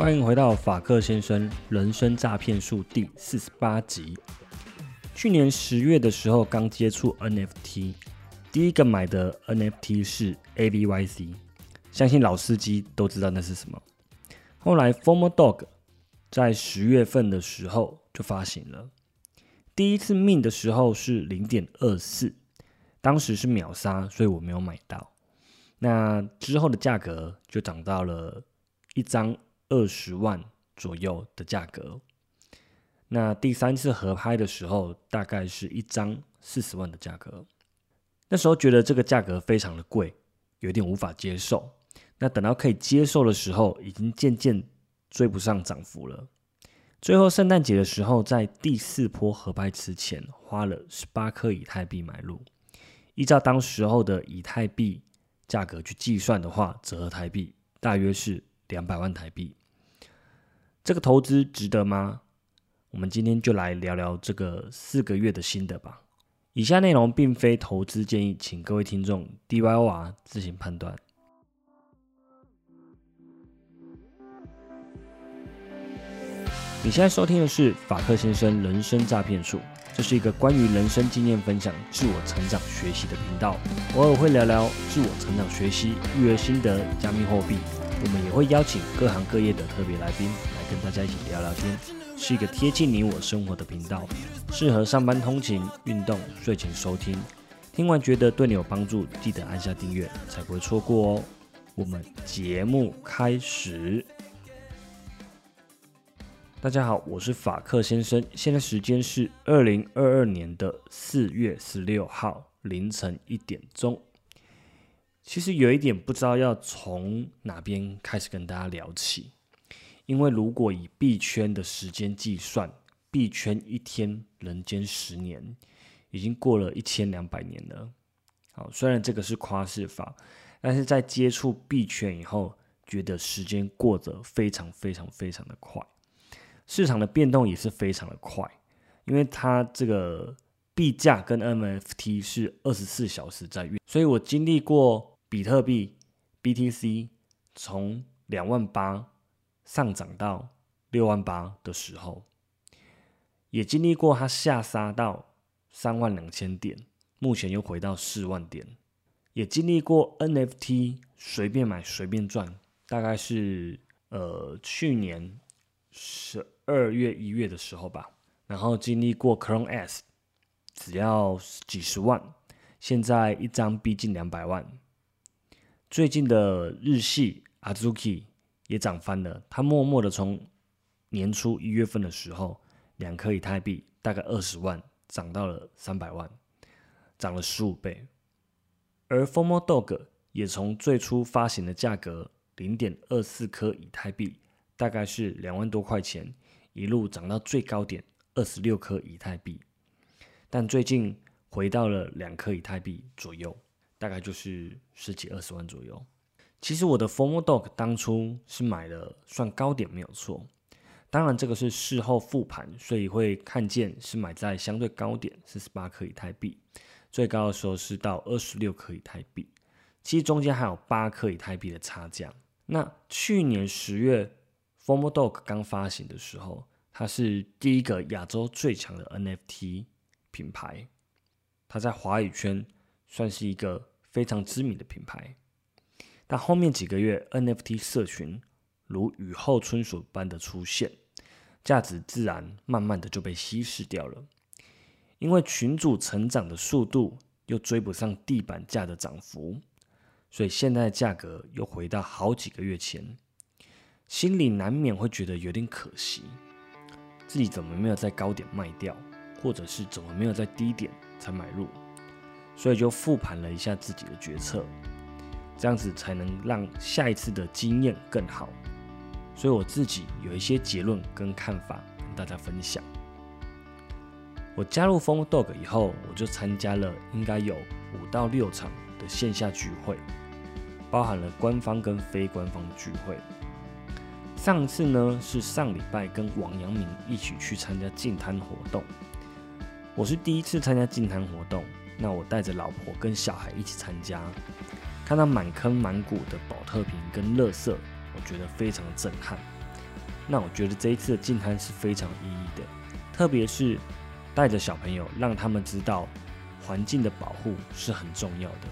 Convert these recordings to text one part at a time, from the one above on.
欢迎回到法克先生人生诈骗术第四十八集。去年十月的时候，刚接触 NFT，第一个买的 NFT 是 ABYC，相信老司机都知道那是什么。后来 Former Dog 在十月份的时候就发行了，第一次命的时候是零点二四，当时是秒杀，所以我没有买到。那之后的价格就涨到了一张。二十万左右的价格，那第三次合拍的时候，大概是一张四十万的价格。那时候觉得这个价格非常的贵，有点无法接受。那等到可以接受的时候，已经渐渐追不上涨幅了。最后圣诞节的时候，在第四波合拍之前，花了十八颗以太币买入。依照当时候的以太币价格去计算的话，折合台币大约是两百万台币。这个投资值得吗？我们今天就来聊聊这个四个月的心得吧。以下内容并非投资建议，请各位听众 DYOR 自行判断。你现在收听的是法克先生人生诈骗术，这是一个关于人生经验分享、自我成长学习的频道，偶尔会聊聊自我成长学习、育儿心得、加密货币。我们也会邀请各行各业的特别来宾跟大家一起聊聊天，是一个贴近你我生活的频道，适合上班通勤、运动、睡前收听。听完觉得对你有帮助，记得按下订阅，才不会错过哦。我们节目开始。大家好，我是法克先生，现在时间是二零二二年的四月十六号凌晨一点钟。其实有一点不知道要从哪边开始跟大家聊起，因为如果以币圈的时间计算，币圈一天人间十年，已经过了一千两百年了。好，虽然这个是夸饰法，但是在接触币圈以后，觉得时间过得非常非常非常的快，市场的变动也是非常的快，因为它这个币价跟 NFT 是二十四小时在运，所以我经历过。比特币 BTC 从两万八上涨到六万八的时候，也经历过它下杀到三万两千点，目前又回到四万点，也经历过 NFT 随便买随便赚，大概是呃去年十二月一月的时候吧，然后经历过 Clone S 只要几十万，现在一张逼近两百万。最近的日系 Azuki 也涨翻了，它默默的从年初一月份的时候，两颗以太币大概二十万，涨到了三百万，涨了十五倍。而 Formo Dog 也从最初发行的价格零点二四颗以太币，大概是两万多块钱，一路涨到最高点二十六颗以太币，但最近回到了两颗以太币左右。大概就是十几二十万左右。其实我的 Formo Dog 当初是买的算高点没有错，当然这个是事后复盘，所以会看见是买在相对高点，四十八颗以太币，最高的时候是到二十六颗以太币，其实中间还有八颗以太币的差价。那去年十月 Formo Dog 刚发行的时候，它是第一个亚洲最强的 NFT 品牌，它在华语圈算是一个。非常知名的品牌，但后面几个月 NFT 社群如雨后春笋般的出现，价值自然慢慢的就被稀释掉了。因为群主成长的速度又追不上地板价的涨幅，所以现在的价格又回到好几个月前，心里难免会觉得有点可惜，自己怎么没有在高点卖掉，或者是怎么没有在低点才买入。所以就复盘了一下自己的决策，这样子才能让下一次的经验更好。所以我自己有一些结论跟看法跟大家分享。我加入 Phone Dog 以后，我就参加了应该有五到六场的线下聚会，包含了官方跟非官方聚会。上次呢是上礼拜跟王阳明一起去参加净滩活动，我是第一次参加净滩活动。那我带着老婆跟小孩一起参加，看到满坑满谷的保特瓶跟乐色，我觉得非常震撼。那我觉得这一次的进摊是非常有意义的，特别是带着小朋友，让他们知道环境的保护是很重要的。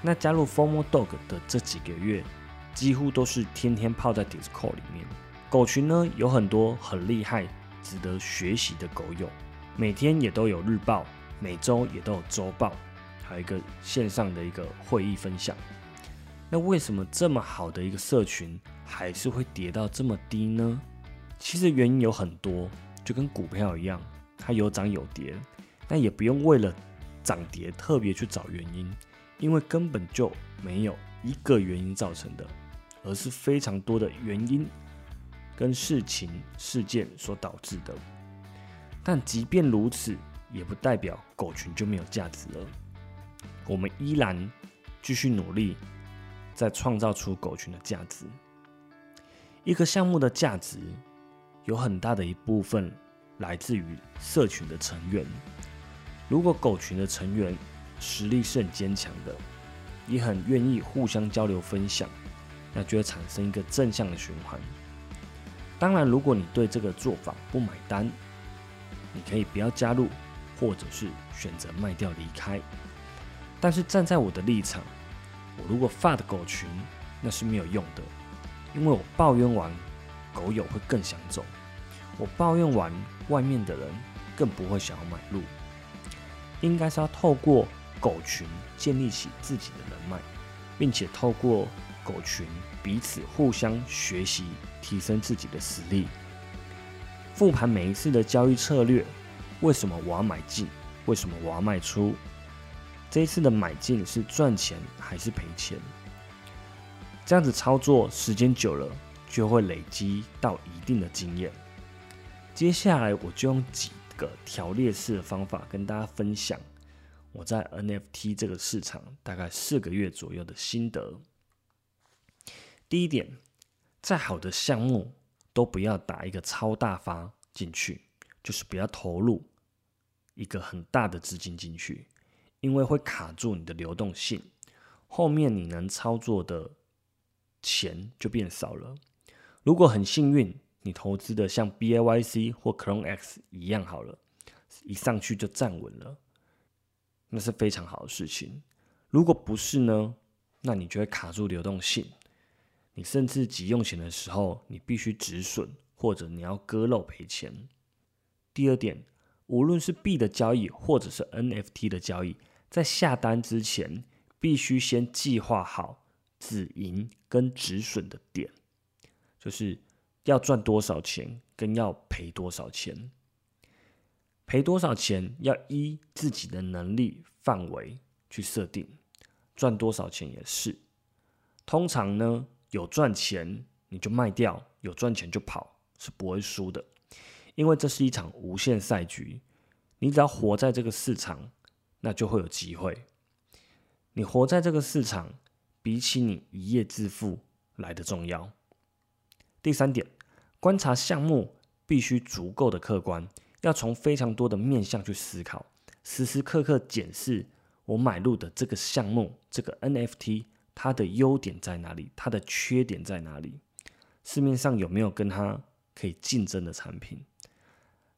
那加入 Formal Dog 的这几个月，几乎都是天天泡在 Discord 里面。狗群呢有很多很厉害、值得学习的狗友，每天也都有日报，每周也都有周报，还有一个线上的一个会议分享。那为什么这么好的一个社群，还是会跌到这么低呢？其实原因有很多，就跟股票一样，它有涨有跌，但也不用为了涨跌特别去找原因，因为根本就没有一个原因造成的，而是非常多的原因跟事情事件所导致的。但即便如此，也不代表狗群就没有价值了。我们依然继续努力。再创造出狗群的价值。一个项目的价值有很大的一部分来自于社群的成员。如果狗群的成员实力是很坚强的，也很愿意互相交流分享，那就会产生一个正向的循环。当然，如果你对这个做法不买单，你可以不要加入，或者是选择卖掉离开。但是站在我的立场。我如果发的狗群，那是没有用的，因为我抱怨完，狗友会更想走；我抱怨完，外面的人更不会想要买路。应该是要透过狗群建立起自己的人脉，并且透过狗群彼此互相学习，提升自己的实力。复盘每一次的交易策略，为什么我要买进？为什么我要卖出？这一次的买进是赚钱还是赔钱？这样子操作时间久了，就会累积到一定的经验。接下来我就用几个条列式的方法跟大家分享我在 NFT 这个市场大概四个月左右的心得。第一点，再好的项目都不要打一个超大发进去，就是不要投入一个很大的资金进去。因为会卡住你的流动性，后面你能操作的钱就变少了。如果很幸运，你投资的像 B A Y C 或 c r o n e X 一样好了，一上去就站稳了，那是非常好的事情。如果不是呢，那你就会卡住流动性，你甚至急用钱的时候，你必须止损，或者你要割肉赔钱。第二点，无论是币的交易或者是 N F T 的交易。在下单之前，必须先计划好止盈跟止损的点，就是要赚多少钱跟要赔多少钱。赔多少钱要依自己的能力范围去设定，赚多少钱也是。通常呢，有赚钱你就卖掉，有赚钱就跑，是不会输的，因为这是一场无限赛局，你只要活在这个市场。那就会有机会。你活在这个市场，比起你一夜致富来的重要。第三点，观察项目必须足够的客观，要从非常多的面向去思考，时时刻刻检视我买入的这个项目，这个 NFT 它的优点在哪里，它的缺点在哪里，市面上有没有跟它可以竞争的产品？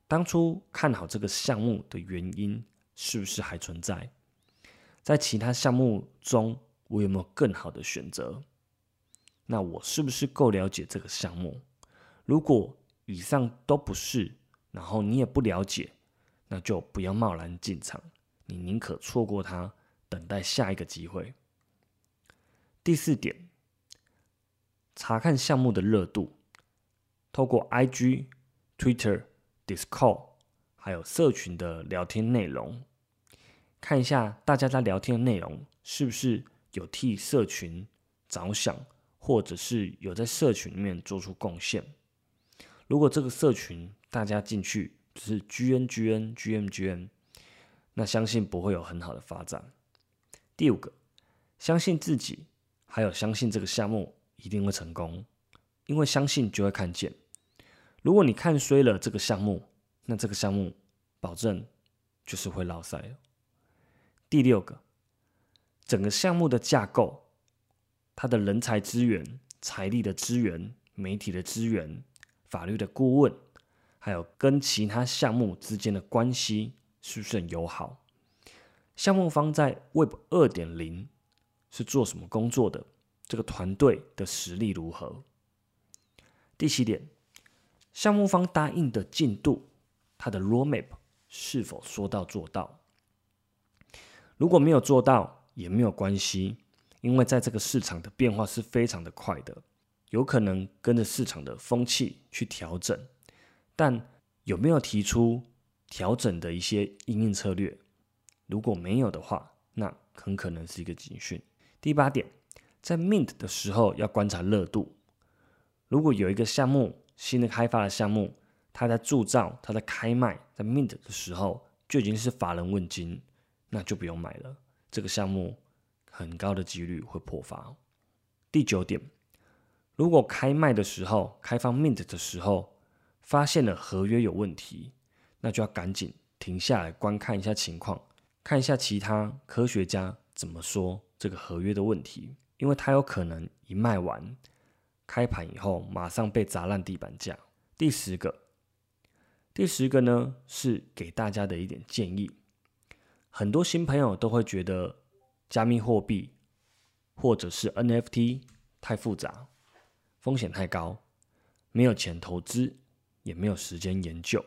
当初看好这个项目的原因。是不是还存在？在其他项目中，我有没有更好的选择？那我是不是够了解这个项目？如果以上都不是，然后你也不了解，那就不要贸然进场，你宁可错过它，等待下一个机会。第四点，查看项目的热度，透过 IG、Twitter、Discord。还有社群的聊天内容，看一下大家在聊天的内容是不是有替社群着想，或者是有在社群里面做出贡献。如果这个社群大家进去只是 G N G N G M G N，那相信不会有很好的发展。第五个，相信自己，还有相信这个项目一定会成功，因为相信就会看见。如果你看衰了这个项目，那这个项目保证就是会落赛第六个，整个项目的架构，它的人才资源、财力的资源、媒体的资源，法律的顾问，还有跟其他项目之间的关系是不是很友好？项目方在 Web 二点零是做什么工作的？这个团队的实力如何？第七点，项目方答应的进度，它的 roadmap 是否说到做到？如果没有做到，也没有关系，因为在这个市场的变化是非常的快的，有可能跟着市场的风气去调整。但有没有提出调整的一些应用策略？如果没有的话，那很可能是一个警讯。第八点，在 mint 的时候要观察热度。如果有一个项目新的开发的项目，他在铸造、他在开卖，在 mint 的时候就已经是法人问津，那就不用买了。这个项目很高的几率会破发。第九点，如果开卖的时候、开放 mint 的时候发现了合约有问题，那就要赶紧停下来观看一下情况，看一下其他科学家怎么说这个合约的问题，因为它有可能一卖完。开盘以后马上被砸烂地板价。第十个，第十个呢是给大家的一点建议。很多新朋友都会觉得加密货币或者是 NFT 太复杂，风险太高，没有钱投资，也没有时间研究。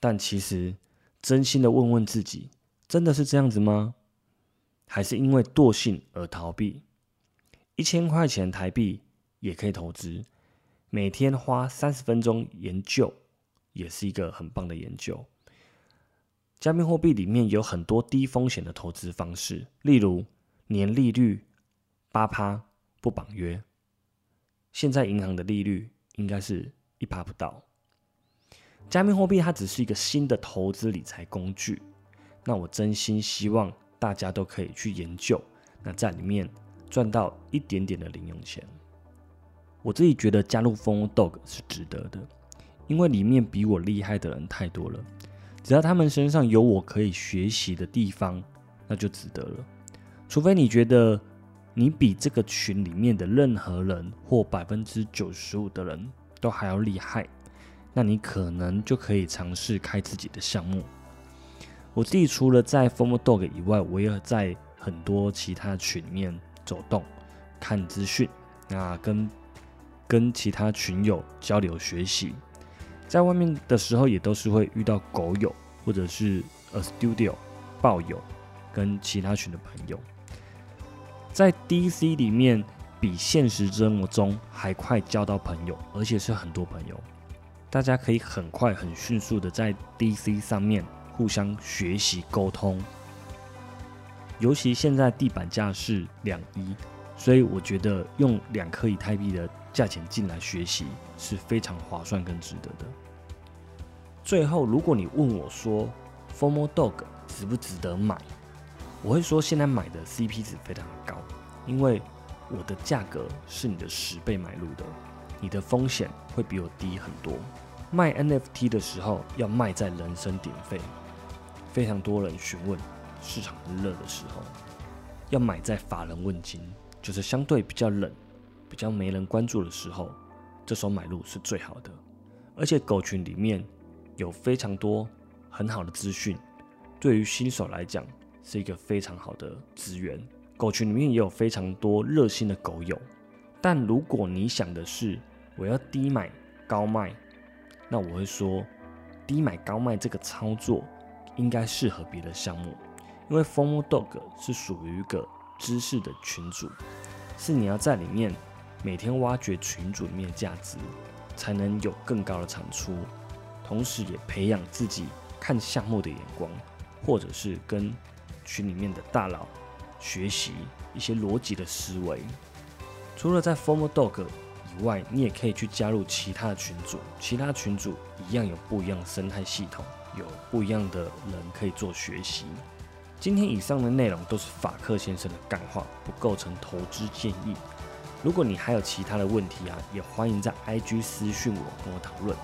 但其实真心的问问自己，真的是这样子吗？还是因为惰性而逃避？一千块钱台币。也可以投资，每天花三十分钟研究，也是一个很棒的研究。加密货币里面有很多低风险的投资方式，例如年利率八趴不绑约，现在银行的利率应该是一趴不到。加密货币它只是一个新的投资理财工具，那我真心希望大家都可以去研究，那在里面赚到一点点的零用钱。我自己觉得加入 Phone Dog 是值得的，因为里面比我厉害的人太多了。只要他们身上有我可以学习的地方，那就值得了。除非你觉得你比这个群里面的任何人或百分之九十五的人都还要厉害，那你可能就可以尝试开自己的项目。我自己除了在 Phone Dog 以外，我也在很多其他群里面走动、看资讯，那跟。跟其他群友交流学习，在外面的时候也都是会遇到狗友或者是 a studio 爆友跟其他群的朋友，在 DC 里面比现实生活中还快交到朋友，而且是很多朋友，大家可以很快很迅速的在 DC 上面互相学习沟通，尤其现在地板价是两一，所以我觉得用两颗以太币的。价钱进来学习是非常划算跟值得的。最后，如果你问我说 Formal Dog 值不值得买，我会说现在买的 CP 值非常高，因为我的价格是你的十倍买入的，你的风险会比我低很多。卖 NFT 的时候要卖在人声鼎沸，非常多人询问，市场热的时候，要买在法人问津，就是相对比较冷。比较没人关注的时候，这时候买入是最好的。而且狗群里面有非常多很好的资讯，对于新手来讲是一个非常好的资源。狗群里面也有非常多热心的狗友。但如果你想的是我要低买高卖，那我会说低买高卖这个操作应该适合别的项目，因为 Formal Dog 是属于一个知识的群组，是你要在里面。每天挖掘群主里面的价值，才能有更高的产出，同时也培养自己看项目的眼光，或者是跟群里面的大佬学习一些逻辑的思维。除了在 Formal Dog 以外，你也可以去加入其他的群组，其他群组一样有不一样的生态系统，有不一样的人可以做学习。今天以上的内容都是法克先生的干话，不构成投资建议。如果你还有其他的问题啊，也欢迎在 IG 私讯我跟我讨论。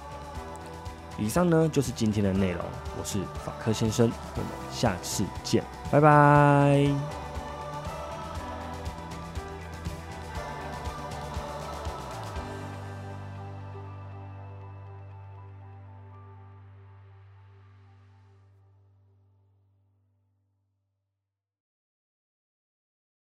以上呢就是今天的内容，我是法克先生，我们下次见，拜拜。